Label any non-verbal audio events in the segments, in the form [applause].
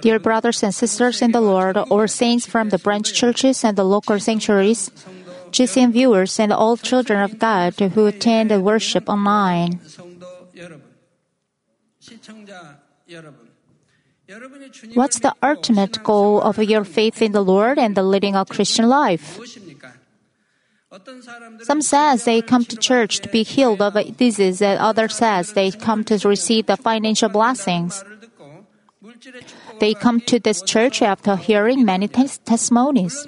Dear brothers and sisters in the Lord, or saints from the branch churches and the local sanctuaries, GCN viewers, and all children of God who attend the worship online. What's the ultimate goal of your faith in the Lord and the leading a Christian life? Some says they come to church to be healed of a disease, and others says they come to receive the financial blessings. They come to this church after hearing many tes- testimonies.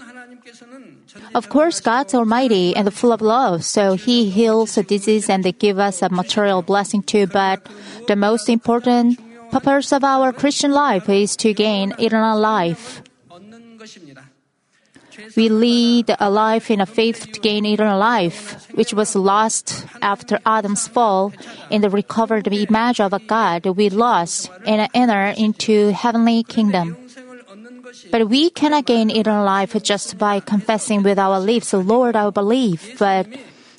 Of course, God's almighty and full of love, so He heals the disease and they give us a material blessing too. But the most important purpose of our Christian life is to gain eternal life. We lead a life in a faith to gain eternal life, which was lost after Adam's fall. In the recovered image of a God we lost and enter into heavenly kingdom. But we cannot gain eternal life just by confessing with our lips, Lord, I believe, but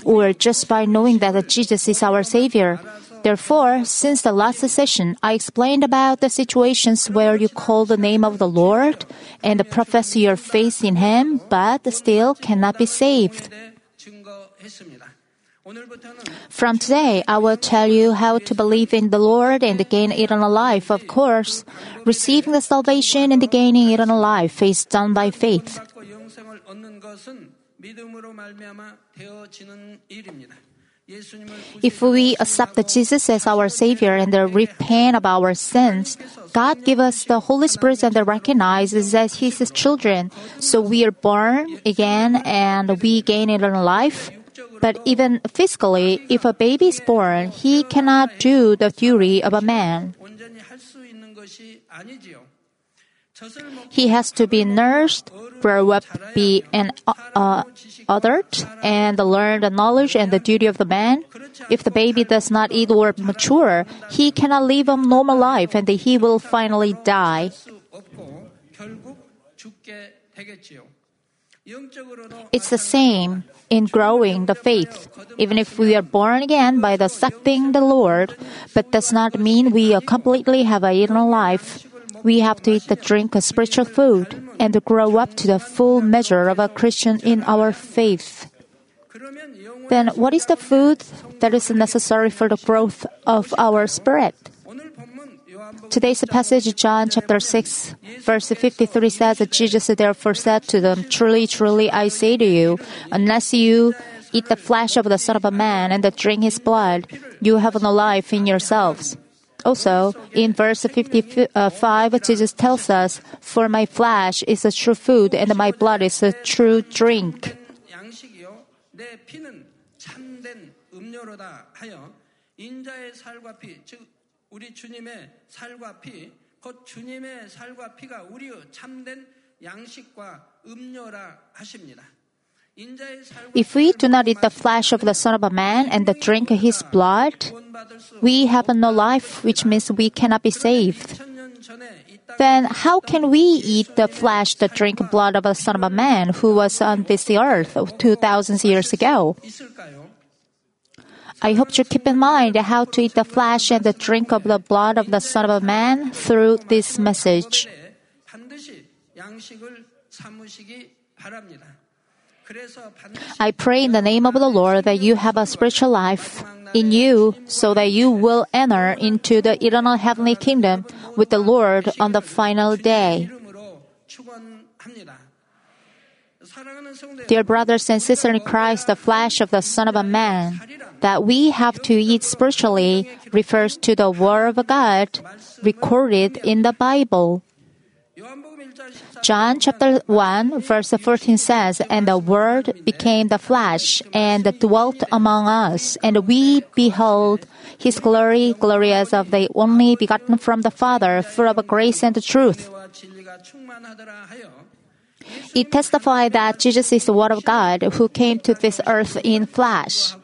or just by knowing that Jesus is our Savior. Therefore, since the last session, I explained about the situations where you call the name of the Lord and profess your faith in Him, but still cannot be saved. From today, I will tell you how to believe in the Lord and gain eternal life. Of course, receiving the salvation and gaining eternal life is done by faith. If we accept Jesus as our Savior and repent of our sins, God gives us the Holy Spirit and recognizes as His children. So we are born again and we gain eternal life. But even physically, if a baby is born, he cannot do the duty of a man. He has to be nursed, grow up, be an uh, adult, and learn the knowledge and the duty of the man. If the baby does not eat or mature, he cannot live a normal life and he will finally die. It's the same in growing the faith. Even if we are born again by accepting the Lord, but does not mean we completely have a eternal life. We have to eat the drink of spiritual food and grow up to the full measure of a Christian in our faith. Then what is the food that is necessary for the growth of our spirit? Today's passage, John chapter 6, verse 53 says that Jesus therefore said to them, Truly, truly, I say to you, unless you eat the flesh of the Son of a Man and drink his blood, you have no life in yourselves. Also, in verse 55, Jesus tells us, For my flesh is a true food and my blood is a true drink. If we do not eat the flesh of the Son of a Man and drink his blood, we have no life, which means we cannot be saved. Then how can we eat the flesh, the drink blood of the Son of a Man who was on this earth 2,000 years ago? I hope you keep in mind how to eat the flesh and the drink of the blood of the Son of a Man through this message. I pray in the name of the Lord that you have a spiritual life in you so that you will enter into the eternal heavenly kingdom with the Lord on the final day. Dear brothers and sisters in Christ, the flesh of the Son of a Man that we have to eat spiritually refers to the Word of God recorded in the Bible. John chapter 1 verse 14 says, And the Word became the flesh and dwelt among us, and we beheld His glory, glory as of the only begotten from the Father, full of grace and truth. It testified that Jesus is the Word of God who came to this earth in flesh.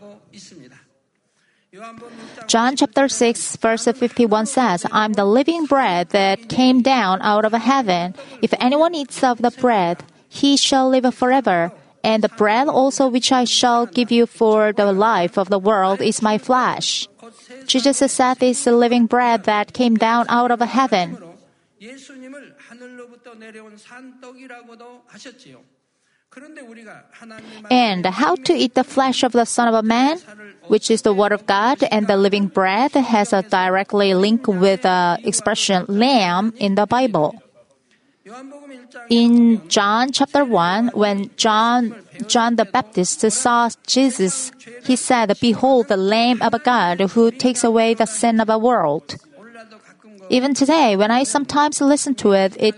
John chapter 6 verse 51 says, I'm the living bread that came down out of heaven. If anyone eats of the bread, he shall live forever. And the bread also which I shall give you for the life of the world is my flesh. Jesus said is the living bread that came down out of heaven. And how to eat the flesh of the Son of a Man, which is the Word of God, and the living bread has a directly link with the expression lamb in the Bible. In John chapter 1, when John, John the Baptist saw Jesus, he said, Behold, the Lamb of God who takes away the sin of the world. Even today, when I sometimes listen to it, it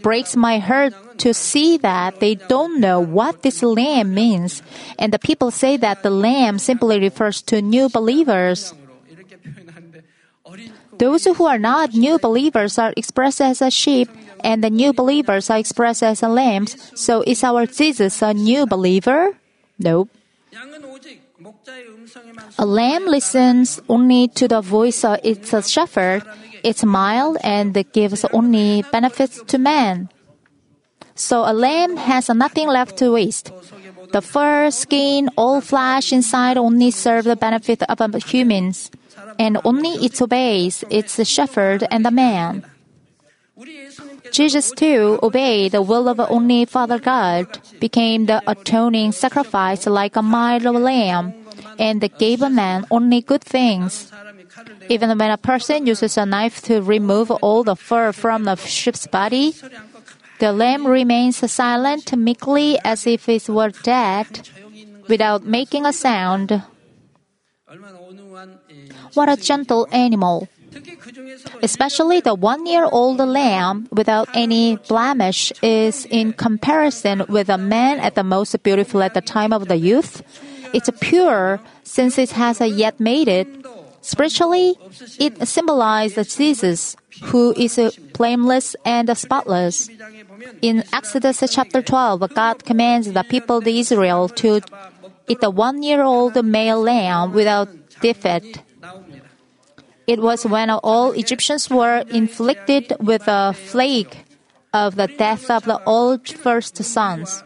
breaks my heart to see that they don't know what this lamb means. And the people say that the lamb simply refers to new believers. Those who are not new believers are expressed as a sheep, and the new believers are expressed as lambs. So is our Jesus a new believer? Nope. A lamb listens only to the voice of its shepherd. It's mild and gives only benefits to man. So a lamb has nothing left to waste. The fur, skin, all flesh inside only serve the benefit of humans, and only it obeys its shepherd and the man. Jesus too obeyed the will of only Father God, became the atoning sacrifice like a mild lamb, and gave a man only good things. Even when a person uses a knife to remove all the fur from the sheep's body, the lamb remains silent meekly as if it were dead, without making a sound. What a gentle animal! Especially the one year old lamb without any blemish is in comparison with a man at the most beautiful at the time of the youth. It's pure since it has yet made it. Spiritually, it symbolizes Jesus, who is blameless and spotless. In Exodus chapter 12, God commands the people of Israel to eat a one year old male lamb without defect. It was when all Egyptians were inflicted with a plague of the death of the old first sons.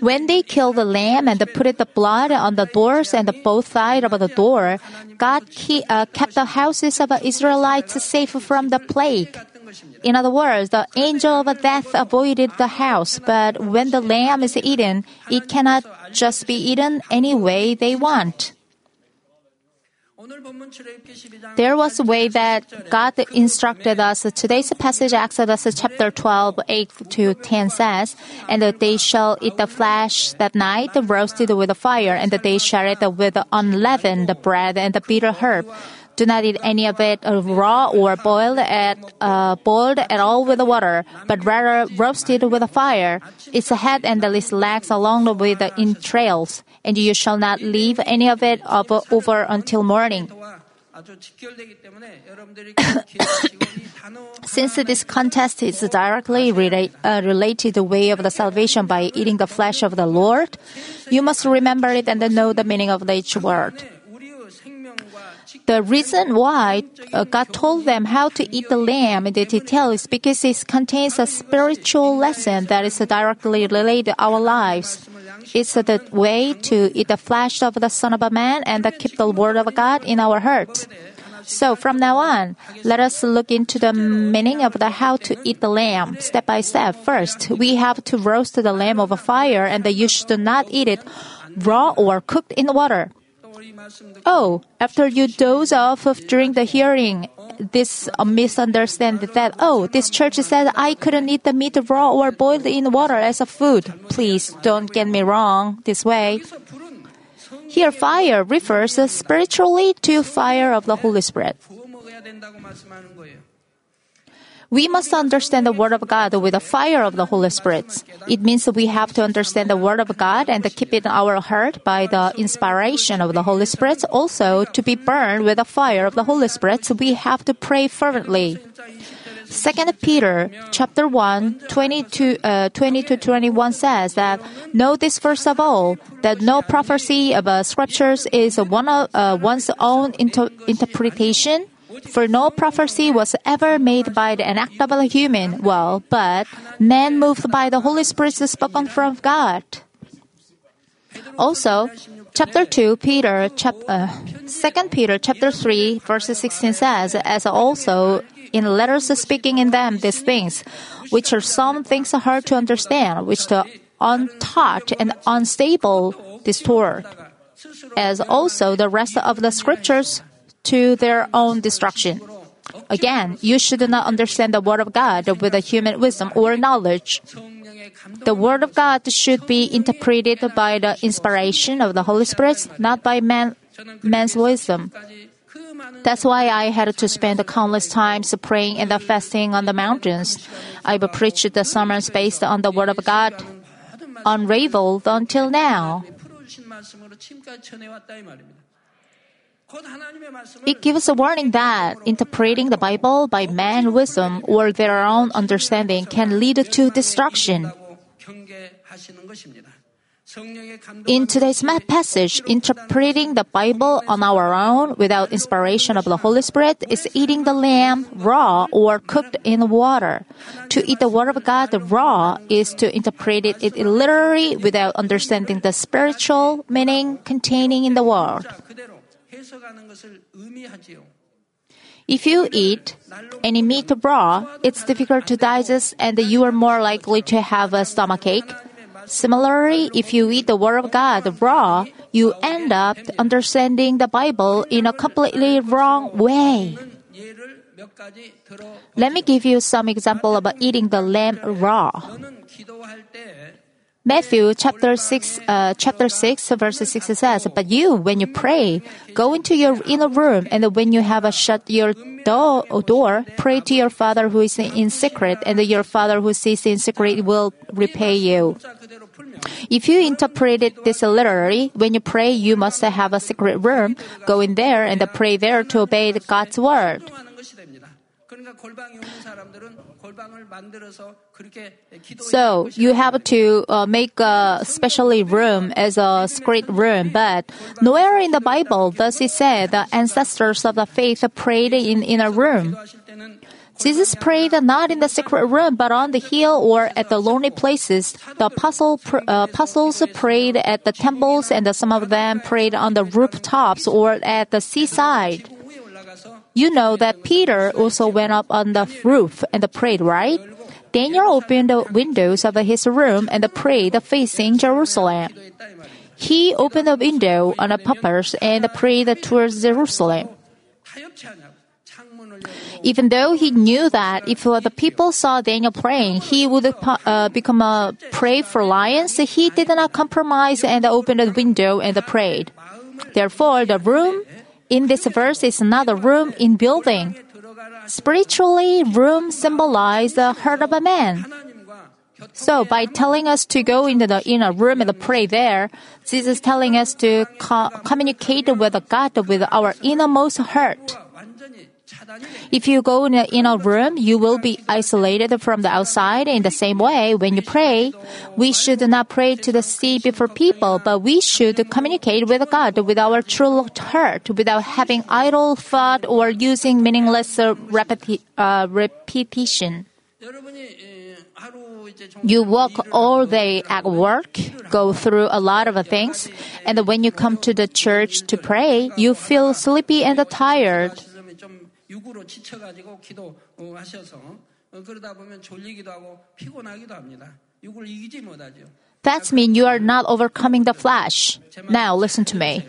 When they killed the lamb and put the blood on the doors and both sides of the door, God ke- uh, kept the houses of the Israelites safe from the plague. In other words, the angel of death avoided the house, but when the lamb is eaten, it cannot just be eaten any way they want. There was a way that God instructed us. Today's passage, Exodus chapter 12, 8 to 10 says, And they shall eat the flesh that night, roasted with fire, and they shall eat with unleavened bread and the bitter herb. Do not eat any of it raw or boiled at uh, boiled at all with water, but rather roasted with fire. Its head and its legs along with the entrails, and you shall not leave any of it over until morning. [coughs] Since this contest is directly uh, relate, uh, related to the way of the salvation by eating the flesh of the Lord, you must remember it and know the meaning of each word. The reason why uh, God told them how to eat the lamb in the detail is because it contains a spiritual lesson that is directly related to our lives. It's the way to eat the flesh of the Son of a Man and keep the Word of God in our hearts. So from now on, let us look into the meaning of the how to eat the lamb step by step. First, we have to roast the lamb over fire and you should not eat it raw or cooked in water oh, after you doze off of during the hearing, this uh, misunderstanding that, oh, this church said I couldn't eat the meat raw or boiled in water as a food. Please don't get me wrong this way. Here, fire refers spiritually to fire of the Holy Spirit. We must understand the Word of God with the fire of the Holy Spirit. It means we have to understand the Word of God and keep it in our heart by the inspiration of the Holy Spirit. Also, to be burned with the fire of the Holy Spirit, we have to pray fervently. Second Peter chapter 1, 20 to, uh, 20 to 21 says that, Know this first of all, that no prophecy of uh, scriptures is one of, uh, one's own inter- interpretation. For no prophecy was ever made by an act of a human will, but men moved by the Holy Spirit spoken from God. Also, chapter 2, Peter, chap, uh, 2 Peter chapter 3, verse 16 says, as also in letters speaking in them these things, which are some things hard to understand, which the untaught and unstable distort, as also the rest of the scriptures to their own destruction. Again, you should not understand the word of God with a human wisdom or knowledge. The word of God should be interpreted by the inspiration of the Holy Spirit, not by man, man's wisdom. That's why I had to spend countless times praying and fasting on the mountains. I've preached the sermons based on the Word of God, unraveled until now. It gives a warning that interpreting the Bible by man's wisdom or their own understanding can lead to destruction. In today's passage, interpreting the Bible on our own without inspiration of the Holy Spirit is eating the lamb raw or cooked in water. To eat the Word of God raw is to interpret it literally without understanding the spiritual meaning containing in the Word. If you eat any meat raw, it's difficult to digest and you are more likely to have a stomachache. Similarly, if you eat the Word of God raw, you end up understanding the Bible in a completely wrong way. Let me give you some example about eating the lamb raw. Matthew chapter 6, uh, chapter 6, verse 6 says, But you, when you pray, go into your inner room, and when you have shut your door, door, pray to your Father who is in secret, and your Father who sees in secret will repay you. If you interpret it this literally, when you pray, you must have a secret room. Go in there and pray there to obey God's word. So you have to uh, make a specially room as a secret room, but nowhere in the Bible does it say the ancestors of the faith prayed in in a room. Jesus prayed not in the secret room, but on the hill or at the lonely places. The apostle, uh, apostles prayed at the temples, and some of them prayed on the rooftops or at the seaside. You know that Peter also went up on the roof and prayed, right? Daniel opened the windows of his room and prayed facing Jerusalem. He opened a window on a purpose and prayed towards Jerusalem. Even though he knew that if the people saw Daniel praying, he would uh, become a prey for lions, he did not compromise and opened a window and prayed. Therefore, the room in this verse is not a room in building. Spiritually, room symbolizes the heart of a man. So, by telling us to go into the inner room and pray there, Jesus is telling us to co- communicate with God with our innermost heart. If you go in a, in a room, you will be isolated from the outside. In the same way, when you pray, we should not pray to the sea before people, but we should communicate with God with our true heart without having idle thought or using meaningless uh, repeti- uh, repetition. You work all day at work, go through a lot of things, and when you come to the church to pray, you feel sleepy and tired. 육으로 지쳐가지고 기도하셔서 그러다 보면 졸리기도 하고 피곤하기도 합니다. 육을 이기지 못하죠. That means you are not overcoming the flesh. Now listen to me.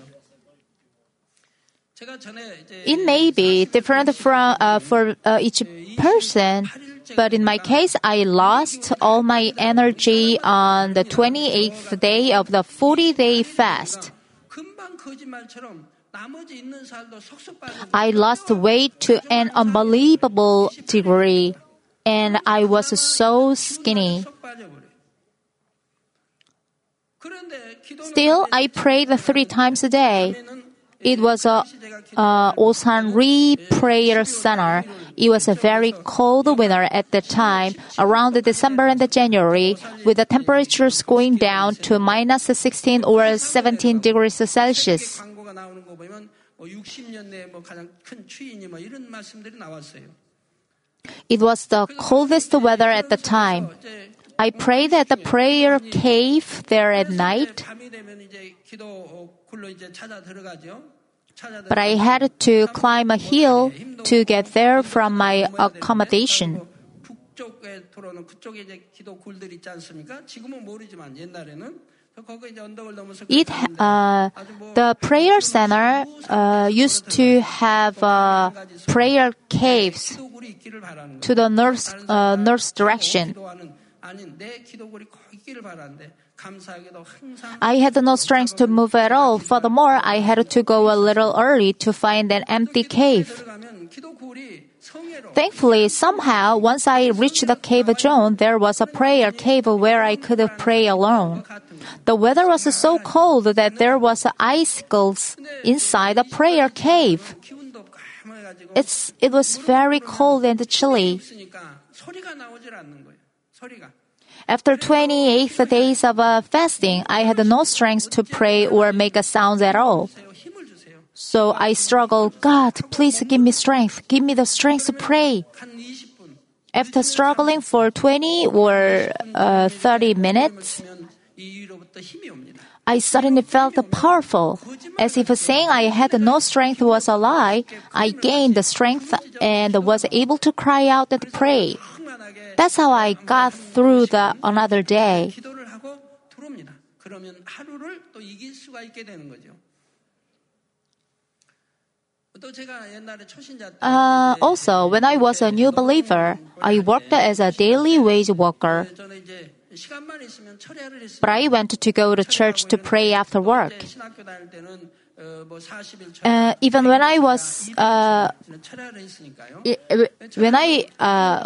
It may be different from uh, for uh, each person, but in my case, I lost all my energy on the 28th day of the 40-day fast. I lost weight to an unbelievable degree, and I was so skinny. Still, I prayed three times a day. It was a uh, Osan Ri Prayer Center. It was a very cold winter at the time, around December and January, with the temperatures going down to minus 16 or 17 degrees Celsius. It was the coldest weather at the time. I prayed at the prayer cave there at night. 굴로 이제 찾아 들어가죠. 찾아 But I had to climb a hill to get there from my accommodation. 북쪽에 도로는 그쪽에 이제 기도 굴들 있지 않습니까? 지금은 모르지만 옛날에는 It, uh, the prayer center uh, used to have uh, prayer caves to the north, uh, north direction. I had no strength to move at all. Furthermore, I had to go a little early to find an empty cave. Thankfully, somehow, once I reached the cave zone, there was a prayer cave where I could pray alone. The weather was so cold that there was icicles inside the prayer cave. It's, it was very cold and chilly. After 28 days of uh, fasting, I had no strength to pray or make a sound at all. So I struggle, God, please give me strength. Give me the strength to pray. After struggling for 20 or uh, 30 minutes, I suddenly felt powerful, as if saying I had no strength was a lie. I gained the strength and was able to cry out and pray. That's how I got through the another day. Uh, also, when I was a new believer, I worked as a daily wage worker. But I went to go to church to pray after work. Uh, even when I was uh, when I uh,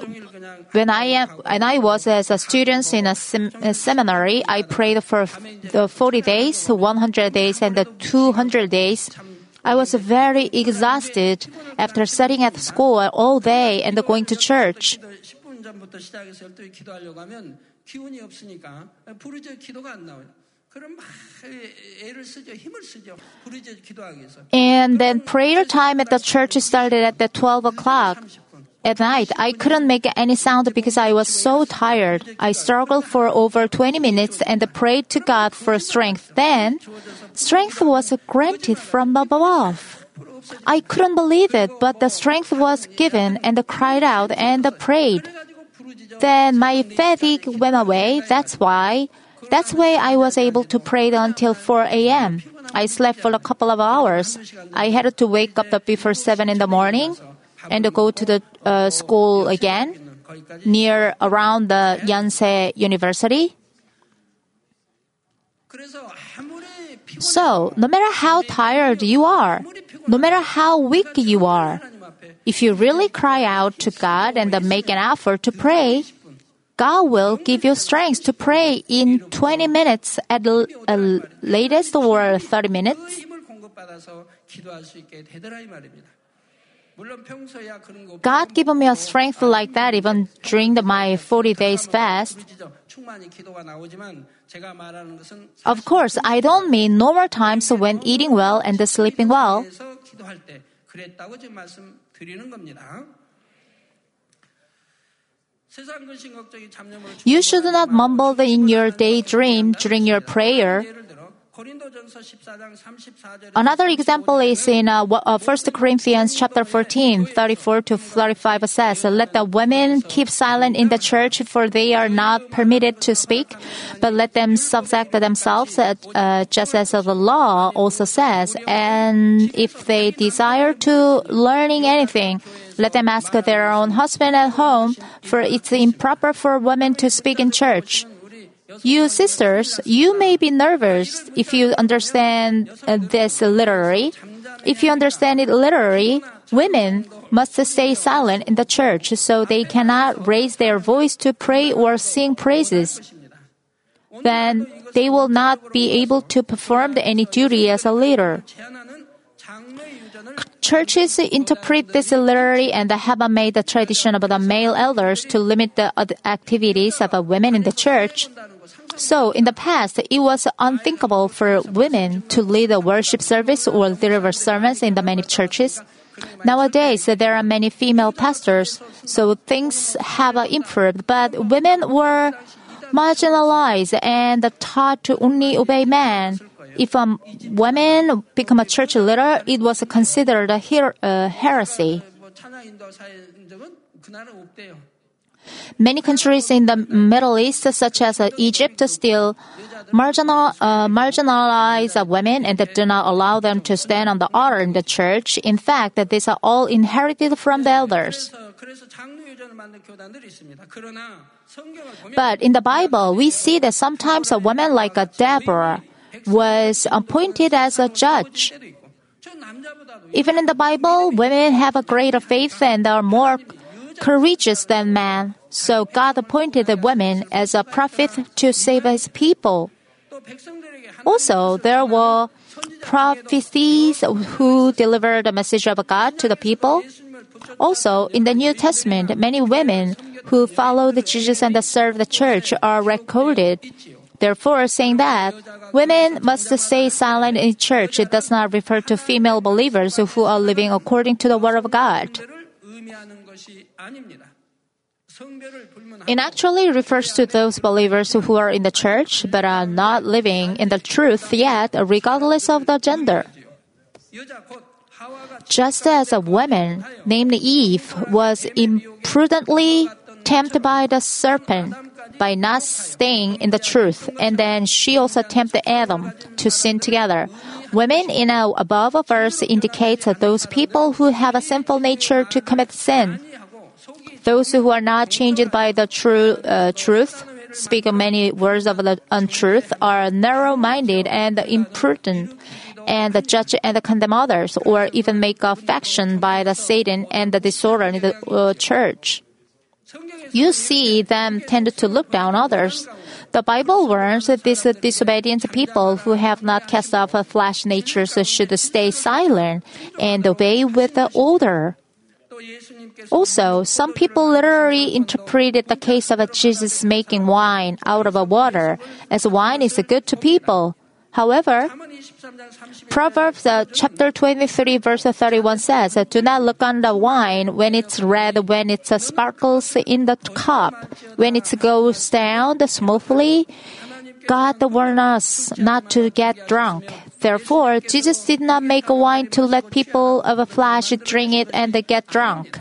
when I am and I was as a student in a, sem- a seminary, I prayed for the 40 days, 100 days, and the 200 days. I was very exhausted after sitting at school all day and going to church. And then prayer time at the church started at the 12 o'clock. At night, I couldn't make any sound because I was so tired. I struggled for over 20 minutes and prayed to God for strength. Then, strength was granted from above. I couldn't believe it, but the strength was given and cried out and prayed. Then my fatigue went away. That's why, that's why I was able to pray until 4 a.m. I slept for a couple of hours. I had to wake up before 7 in the morning and go to the uh, school again near around the Yonsei University. So, no matter how tired you are, no matter how weak you are, if you really cry out to God and make an effort to pray, God will give you strength to pray in 20 minutes at the uh, latest or 30 minutes. God gave me a strength like that even during my 40 days fast. Of course, I don't mean normal times when eating well and sleeping well. You should not mumble in your daydream during your prayer. Another example is in uh, 1 uh, Corinthians chapter 14, 34 to 35 says, Let the women keep silent in the church, for they are not permitted to speak, but let them subject themselves, uh, uh, just as the law also says. And if they desire to learning anything, let them ask their own husband at home, for it's improper for women to speak in church. You sisters, you may be nervous if you understand uh, this literally. If you understand it literally, women must stay silent in the church so they cannot raise their voice to pray or sing praises. Then they will not be able to perform any duty as a leader. Churches interpret this literally and have made the tradition of the male elders to limit the activities of women in the church. So, in the past, it was unthinkable for women to lead a worship service or deliver sermons in the many churches. Nowadays, there are many female pastors, so things have improved, but women were marginalized and taught to only obey men. If a woman become a church leader, it was considered a her- uh, heresy. Many countries in the Middle East, such as uh, Egypt, still marginal, uh, marginalize uh, women and do not allow them to stand on the altar in the church. In fact, these are all inherited from the elders. But in the Bible, we see that sometimes a woman like a Deborah was appointed as a judge. Even in the Bible, women have a greater faith and are more courageous than man, so God appointed the women as a prophet to save his people. Also, there were prophecies who delivered the message of God to the people. Also, in the New Testament, many women who followed Jesus and served the church are recorded. Therefore, saying that women must stay silent in church it does not refer to female believers who are living according to the Word of God. It actually refers to those believers who are in the church but are not living in the truth yet, regardless of the gender. Just as a woman named Eve was imprudently tempted by the serpent, by not staying in the truth, and then she also tempted Adam to sin together. Women in our above verse indicates those people who have a sinful nature to commit sin. Those who are not changed by the true uh, truth speak many words of the untruth, are narrow-minded and imprudent, and judge and condemn others, or even make a faction by the Satan and the disorder in the uh, church you see them tend to look down others. The Bible warns that these disobedient people who have not cast off a flesh natures should stay silent and obey with the order. Also, some people literally interpreted the case of Jesus making wine out of water, as wine is good to people. However, Proverbs uh, chapter 23 verse 31 says, Do not look on the wine when it's red, when it uh, sparkles in the cup, when it goes down smoothly. God warned us not to get drunk. Therefore, Jesus did not make wine to let people of a flesh drink it and get drunk.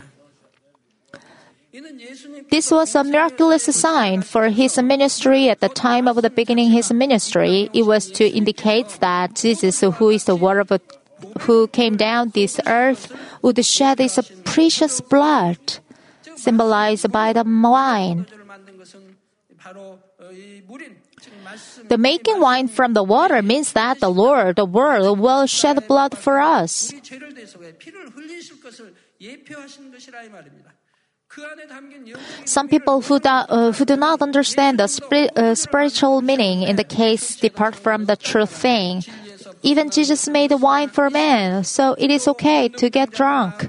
This was a miraculous sign for his ministry at the time of the beginning his ministry. It was to indicate that Jesus, who is the Word of who came down this earth, would shed his precious blood, symbolized by the wine. The making wine from the water means that the Lord, the world, will shed blood for us. Some people who do, uh, who do not understand the uh, spiritual meaning in the case depart from the true thing. Even Jesus made wine for men, so it is okay to get drunk.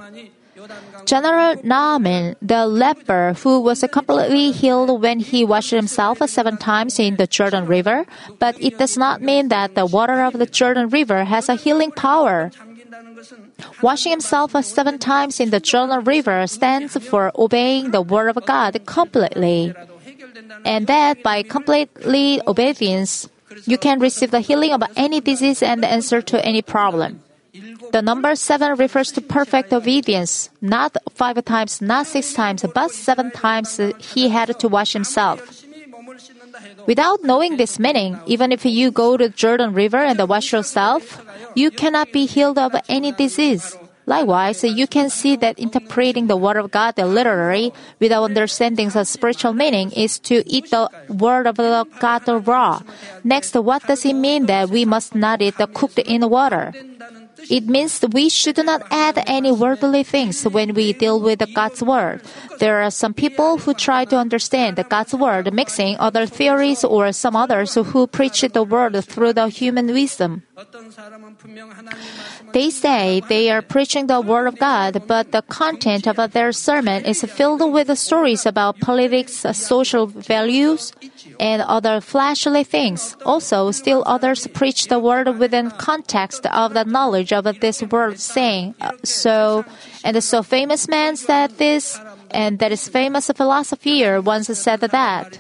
General Naaman, the leper who was completely healed when he washed himself seven times in the Jordan River, but it does not mean that the water of the Jordan River has a healing power. Washing himself seven times in the Jordan River stands for obeying the word of God completely. And that by completely obedience, you can receive the healing of any disease and the answer to any problem. The number seven refers to perfect obedience, not five times, not six times, but seven times he had to wash himself. Without knowing this meaning, even if you go to Jordan River and wash yourself, you cannot be healed of any disease. Likewise, you can see that interpreting the Word of God literally without understanding the spiritual meaning is to eat the Word of God raw. Next, what does it mean that we must not eat the cooked in water? It means we should not add any worldly things when we deal with God's Word. There are some people who try to understand God's Word mixing other theories or some others who preach the Word through the human wisdom. They say they are preaching the Word of God, but the content of their sermon is filled with stories about politics, social values, and other fleshly things. Also, still others preach the Word within context of the knowledge of this world, saying, uh, So, and so famous man said this, and that is famous philosopher once said that.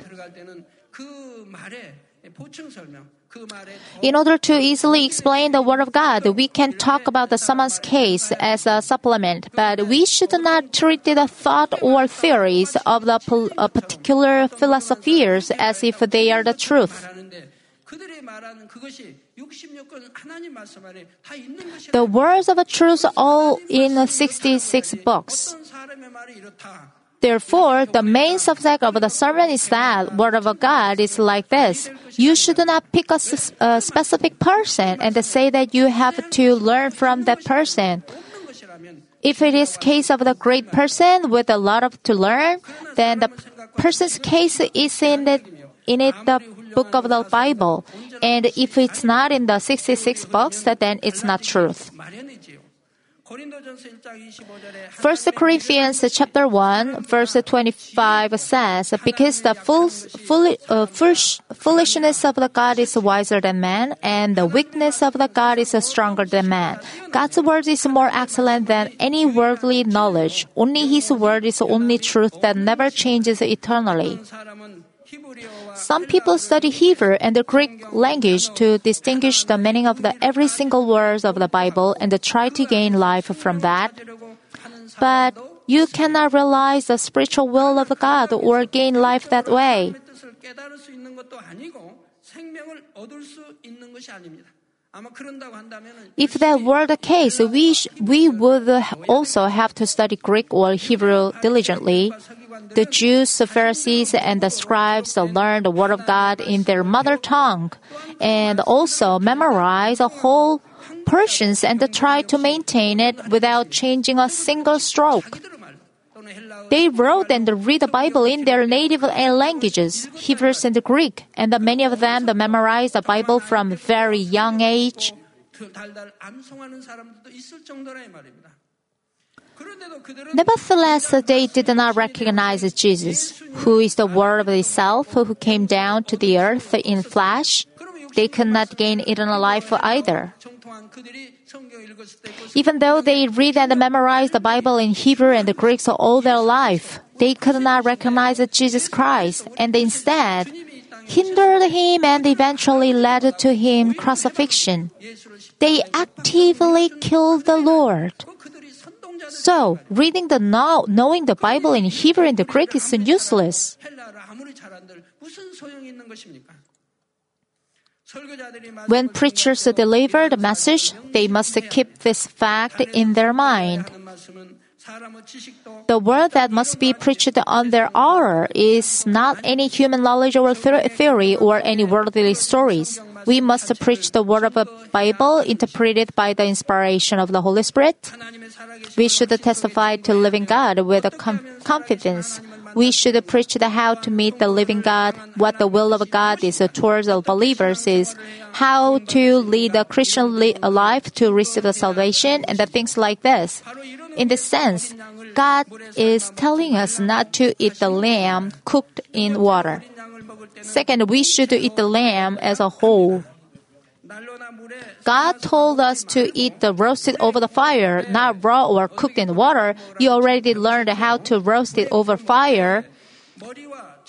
In order to easily explain the Word of God, we can talk about the someone's case as a supplement, but we should not treat the thought or theories of the uh, particular philosophers as if they are the truth. The words of a truth all in 66 books. Therefore, the main subject of the sermon is that Word of God is like this. You should not pick a, a specific person and say that you have to learn from that person. If it is case of the great person with a lot of to learn, then the person's case is in the in it the book of the Bible. And if it's not in the 66 books, then it's not truth. 1 Corinthians chapter 1 verse 25 says, Because the uh, foolishness of the God is wiser than man, and the weakness of the God is stronger than man. God's word is more excellent than any worldly knowledge. Only His word is only truth that never changes eternally. Some people study Hebrew and the Greek language to distinguish the meaning of the every single word of the Bible and try to gain life from that. But you cannot realize the spiritual will of God or gain life that way. If that were the case, we, sh- we would also have to study Greek or Hebrew diligently. The Jews, the Pharisees, and the scribes learned the Word of God in their mother tongue and also memorized the whole portions and tried to maintain it without changing a single stroke. They wrote and read the Bible in their native languages, Hebrews and Greek, and many of them memorized the Bible from very young age. Nevertheless, they did not recognize Jesus, who is the Word of itself, who came down to the earth in flesh they could not gain eternal life either. Even though they read and memorize the Bible in Hebrew and the Greek all their life, they could not recognize Jesus Christ, and instead hindered him and eventually led to him crucifixion. They actively killed the Lord. So, reading the now, knowing the Bible in Hebrew and the Greek is useless. When preachers deliver the message, they must keep this fact in their mind. The word that must be preached on their hour is not any human knowledge or theory or any worldly stories. We must preach the word of the Bible interpreted by the inspiration of the Holy Spirit. We should testify to living God with confidence. We should preach the how to meet the living God, what the will of God is towards the believers is, how to lead a Christian life to receive the salvation, and the things like this. In this sense, God is telling us not to eat the lamb cooked in water. Second, we should eat the lamb as a whole. God told us to eat the roasted over the fire, not raw or cooked in water. You already learned how to roast it over fire.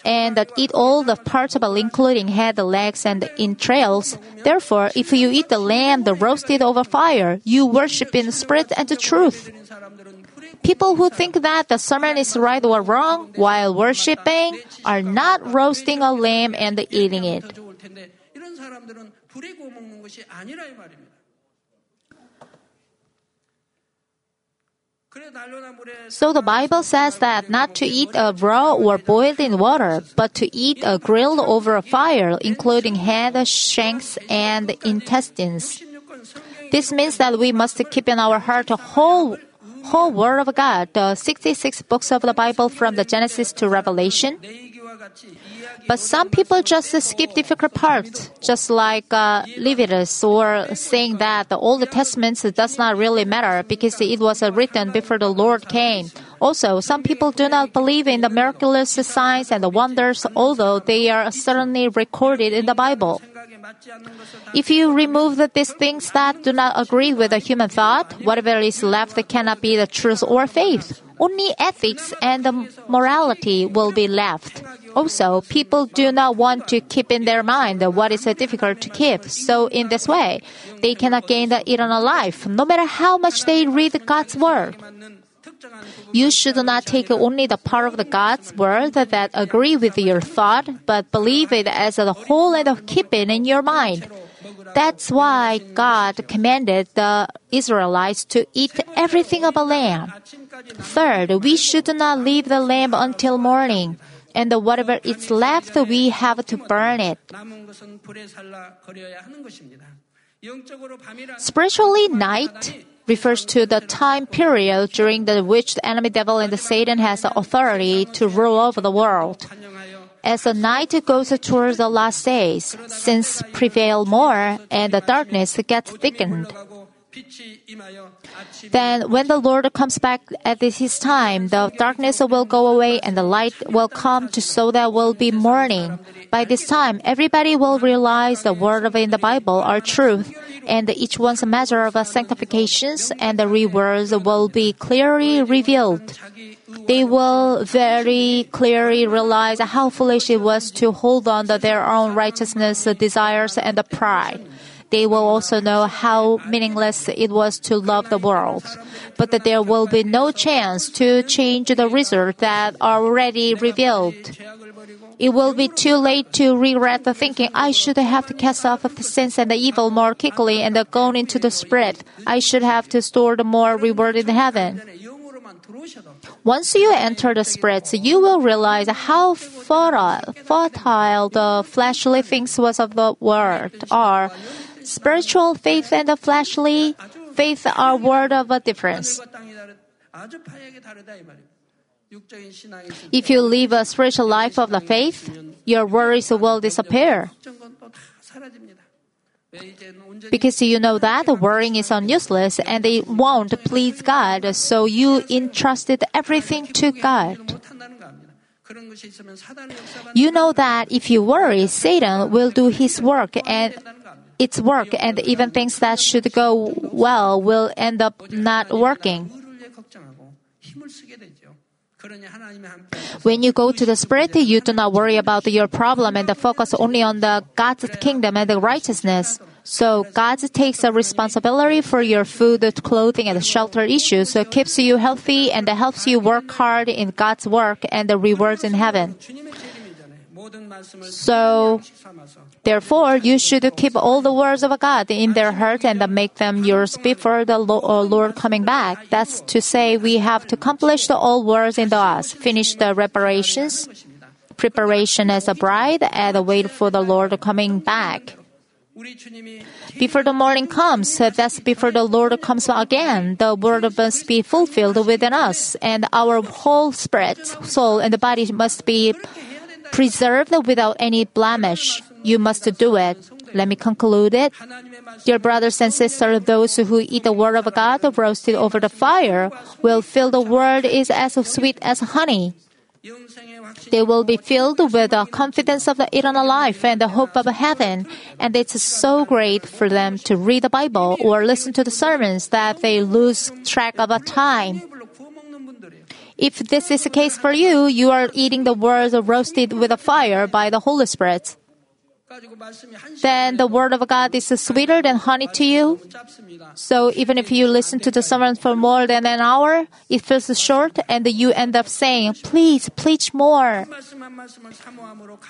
And eat all the parts of it, including head, legs, and entrails. Therefore, if you eat the lamb the roasted over fire, you worship in spirit and the truth. People who think that the sermon is right or wrong while worshiping are not roasting a lamb and eating it. 더 좋을 텐데 이런 사람들은 불이 구워 먹는 것이 아니라 이 말입니다. 그래 난로나 물에 So the Bible says that not to eat a raw or boiled in water, but to eat a grilled over a fire, including head, shanks, and intestines. 16권 성경이 This means that we must keep in our heart the whole whole word of God, the 66 books of the Bible from the Genesis to Revelation. but some people just skip difficult parts, just like uh, Leviticus or saying that the Old Testament does not really matter because it was written before the Lord came. Also, some people do not believe in the miraculous signs and the wonders, although they are certainly recorded in the Bible. If you remove these things that do not agree with the human thought, whatever is left cannot be the truth or faith only ethics and morality will be left. Also, people do not want to keep in their mind what is difficult to keep. So, in this way, they cannot gain the eternal life, no matter how much they read God's word. You should not take only the part of the God's word that agree with your thought, but believe it as a whole and keep it in your mind. That's why God commanded the Israelites to eat everything of a lamb. Third, we should not leave the lamb until morning, and whatever is left, we have to burn it. Spiritually, night refers to the time period during the which the enemy devil and the Satan has the authority to rule over the world. As the night goes towards the last days, sins prevail more and the darkness gets thickened. Then, when the Lord comes back at his time, the darkness will go away and the light will come to so that will be morning. By this time, everybody will realize the word in the Bible are truth, and each one's measure of sanctifications and the rewards will be clearly revealed. They will very clearly realize how foolish it was to hold on to their own righteousness, desires, and pride they will also know how meaningless it was to love the world. But that there will be no chance to change the result that already revealed. It will be too late to regret the thinking, I should have to cast off the sins and the evil more quickly and gone into the spirit. I should have to store the more reward in heaven. Once you enter the spirits, you will realize how fertile, fertile the fleshly things was of the world are. Spiritual faith and the fleshly faith are word of a difference. If you live a spiritual life of the faith, your worries will disappear. Because you know that worrying is useless and it won't please God, so you entrusted everything to God. You know that if you worry, Satan will do his work and its work, and even things that should go well will end up not working. When you go to the Spirit, you do not worry about your problem and focus only on the God's kingdom and the righteousness. So God takes a responsibility for your food, clothing, and shelter issues, so keeps you healthy and helps you work hard in God's work and the rewards in heaven. So, therefore, you should keep all the words of God in their heart and make them yours before the uh, Lord coming back. That's to say, we have to accomplish the all words in the us, finish the reparations, preparation as a bride, and wait for the Lord coming back. Before the morning comes, that's before the Lord comes again, the word must be fulfilled within us, and our whole spirit, soul, and body must be preserved without any blemish. You must do it. Let me conclude it. Dear brothers and sisters, those who eat the word of God roasted over the fire will feel the word is as sweet as honey. They will be filled with the confidence of the eternal life and the hope of heaven. And it's so great for them to read the Bible or listen to the sermons that they lose track of time. If this is the case for you, you are eating the words roasted with a fire by the Holy Spirit. Then the word of God is sweeter than honey to you. So even if you listen to the sermon for more than an hour, it feels short and you end up saying, please preach more.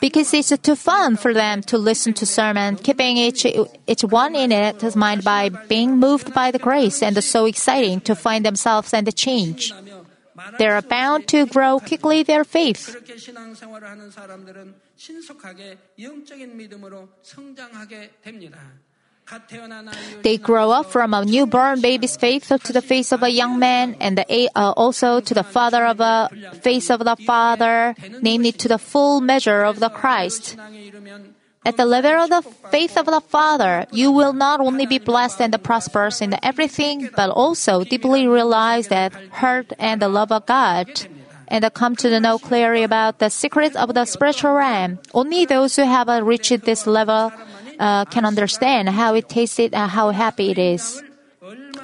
Because it's too fun for them to listen to sermon, keeping each, each one in its mind by being moved by the grace and so exciting to find themselves and change. They are bound to grow quickly their faith. They grow up from a newborn baby's faith to the face of a young man, and the, uh, also to the father of a face of the father, namely to the full measure of the Christ. At the level of the faith of the Father, you will not only be blessed and prosperous in everything, but also deeply realize that heart and the love of God, and come to know clearly about the secrets of the spiritual realm. Only those who have reached this level uh, can understand how it tastes and how happy it is.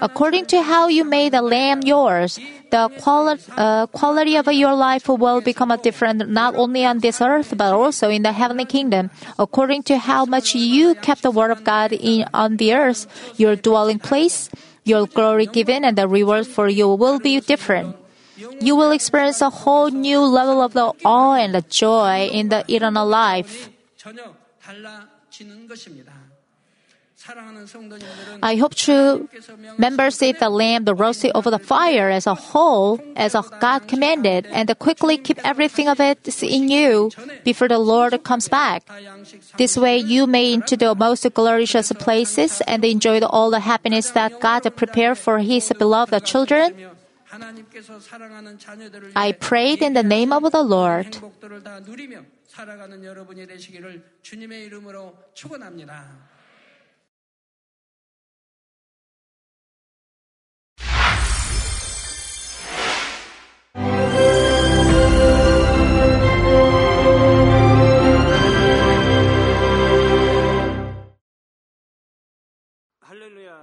According to how you made the lamb yours, the quali- uh, quality of your life will become different not only on this earth but also in the heavenly kingdom. According to how much you kept the word of God in on the earth, your dwelling place, your glory given, and the reward for you will be different. You will experience a whole new level of the awe and the joy in the eternal life. I hope to members save the lamb the roasted over the fire as a whole, as God commanded, and quickly keep everything of it in you before the Lord comes back. This way you may into the most glorious places and enjoy all the happiness that God prepared for His beloved children. I prayed in the name of the Lord.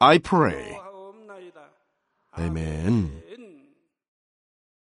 I pray. Amen.